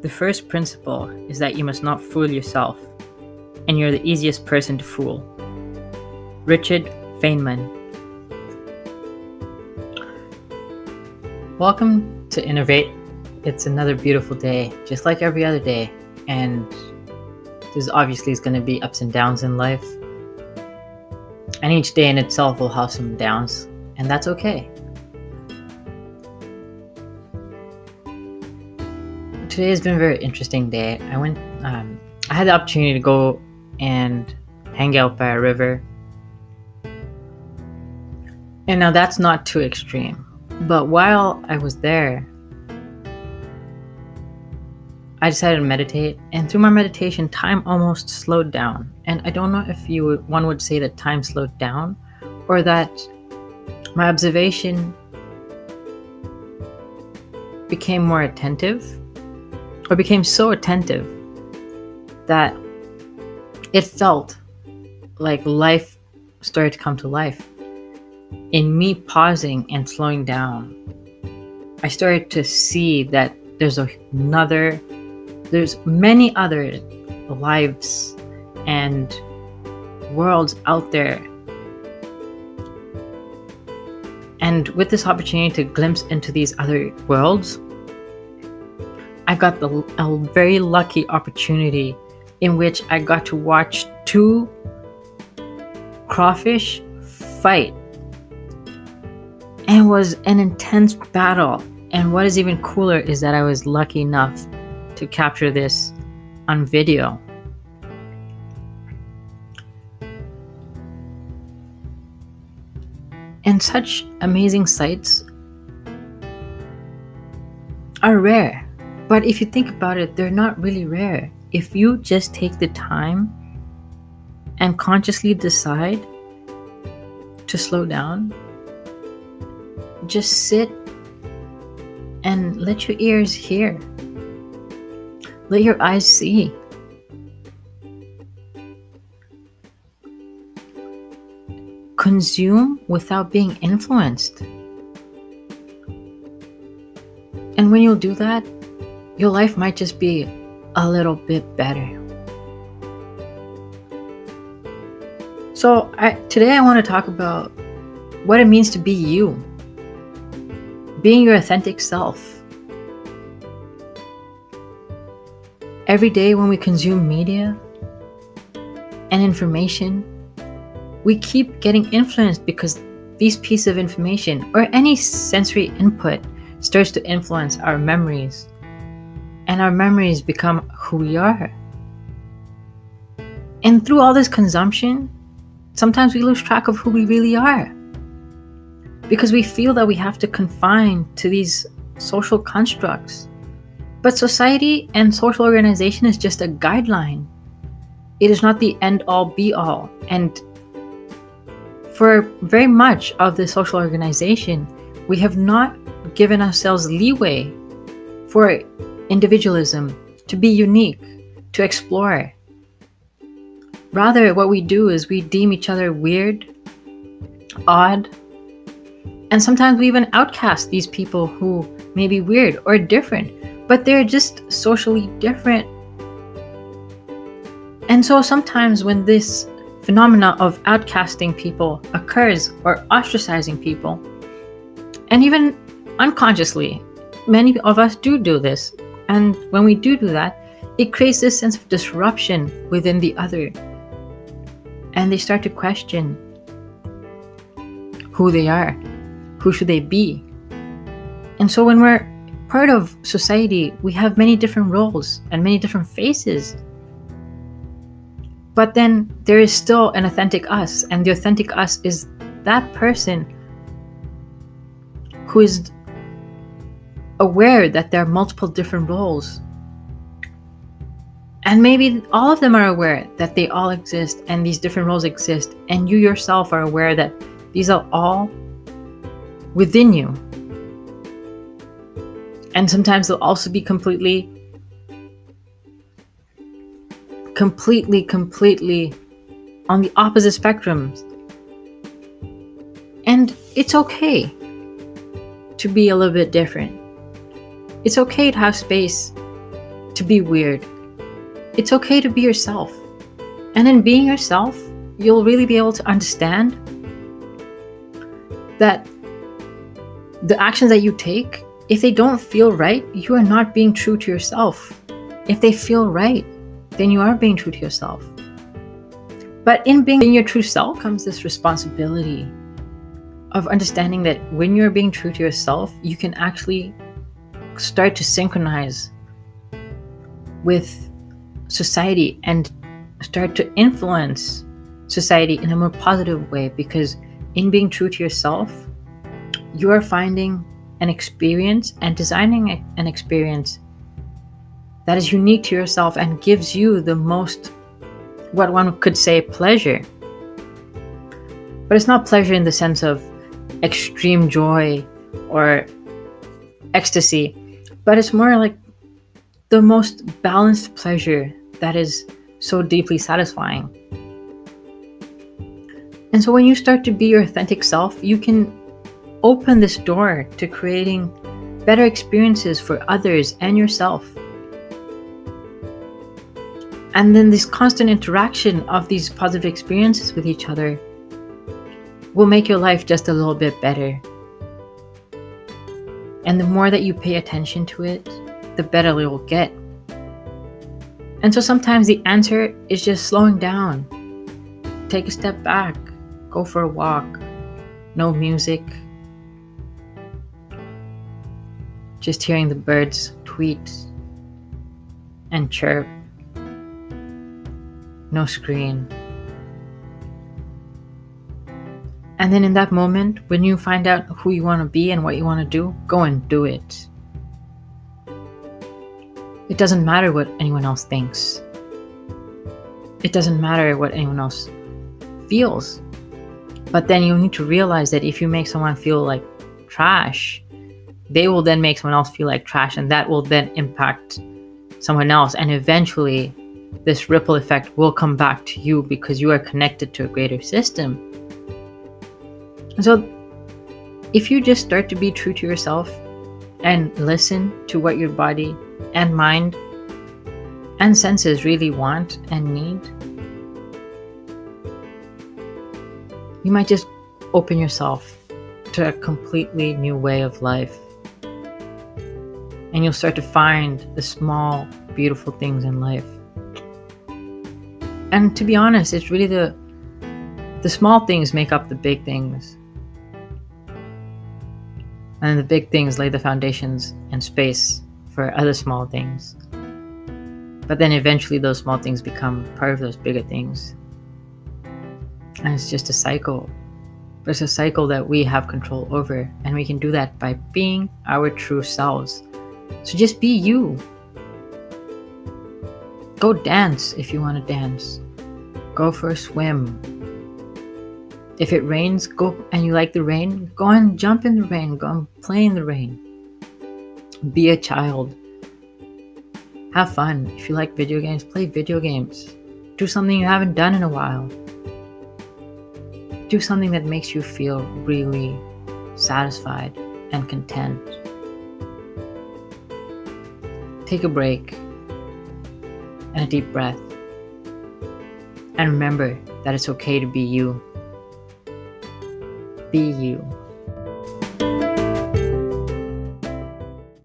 The first principle is that you must not fool yourself, and you're the easiest person to fool. Richard Feynman. Welcome to Innovate. It's another beautiful day, just like every other day, and there's obviously is going to be ups and downs in life. And each day in itself will have some downs, and that's okay. Today has been a very interesting day. I went, um, I had the opportunity to go and hang out by a river. And now that's not too extreme. But while I was there, I decided to meditate, and through my meditation, time almost slowed down. And I don't know if you would, one would say that time slowed down, or that my observation became more attentive or became so attentive that it felt like life started to come to life. In me pausing and slowing down, I started to see that there's another, there's many other lives and worlds out there. And with this opportunity to glimpse into these other worlds, I got the, a very lucky opportunity in which I got to watch two crawfish fight. And it was an intense battle. And what is even cooler is that I was lucky enough to capture this on video. And such amazing sights are rare. But if you think about it, they're not really rare. If you just take the time and consciously decide to slow down, just sit and let your ears hear, let your eyes see. Consume without being influenced. And when you'll do that, your life might just be a little bit better. So, I, today I want to talk about what it means to be you, being your authentic self. Every day when we consume media and information, we keep getting influenced because these pieces of information or any sensory input starts to influence our memories and our memories become who we are. And through all this consumption, sometimes we lose track of who we really are because we feel that we have to confine to these social constructs. But society and social organization is just a guideline. It is not the end all be all. And for very much of the social organization, we have not given ourselves leeway for individualism, to be unique, to explore. Rather, what we do is we deem each other weird, odd, and sometimes we even outcast these people who may be weird or different, but they're just socially different. And so sometimes when this phenomena of outcasting people occurs or ostracizing people, and even unconsciously, many of us do do this and when we do do that, it creates this sense of disruption within the other. And they start to question who they are, who should they be. And so when we're part of society, we have many different roles and many different faces. But then there is still an authentic us, and the authentic us is that person who is aware that there are multiple different roles. And maybe all of them are aware that they all exist and these different roles exist, and you yourself are aware that these are all within you. And sometimes they'll also be completely, completely, completely on the opposite spectrums. And it's okay to be a little bit different. It's okay to have space to be weird. It's okay to be yourself. And in being yourself, you'll really be able to understand that the actions that you take, if they don't feel right, you are not being true to yourself. If they feel right, then you are being true to yourself. But in being in your true self comes this responsibility of understanding that when you're being true to yourself, you can actually start to synchronize with society and start to influence society in a more positive way because in being true to yourself, you are finding an experience and designing an experience that is unique to yourself and gives you the most, what one could say, pleasure. But it's not pleasure in the sense of extreme joy or ecstasy, but it's more like the most balanced pleasure that is so deeply satisfying. And so when you start to be your authentic self, you can open this door to creating better experiences for others and yourself. And then this constant interaction of these positive experiences with each other will make your life just a little bit better. And the more that you pay attention to it, the better it will get. And so sometimes the answer is just slowing down. Take a step back, go for a walk, no music, just hearing the birds tweet and chirp, no screen. And then in that moment, when you find out who you want to be and what you want to do, go and do it. It doesn't matter what anyone else thinks. It doesn't matter what anyone else feels. But then you need to realize that if you make someone feel like trash, they will then make someone else feel like trash, and that will then impact someone else. And eventually, this ripple effect will come back to you because you are connected to a greater system. And so, if you just start to be true to yourself and listen to what your body and mind and senses really want and need, you might just open yourself to a completely new way of life. And you'll start to find the small, beautiful things in life. And to be honest, it's really the the small things make up the big things. And the big things lay the foundations and space for other small things. But then eventually those small things become part of those bigger things. And it's just a cycle. But it's a cycle that we have control over. And we can do that by being our true selves. So just be you. Go dance if you want to dance. Go for a swim if it rains, go and you like the rain, go and jump in the rain, go and play in the rain. Be a child. Have fun. If you like video games, play video games. Do something you haven't done in a while. Do something that makes you feel really satisfied and content. Take a break and a deep breath. And remember that it's okay to be you be you.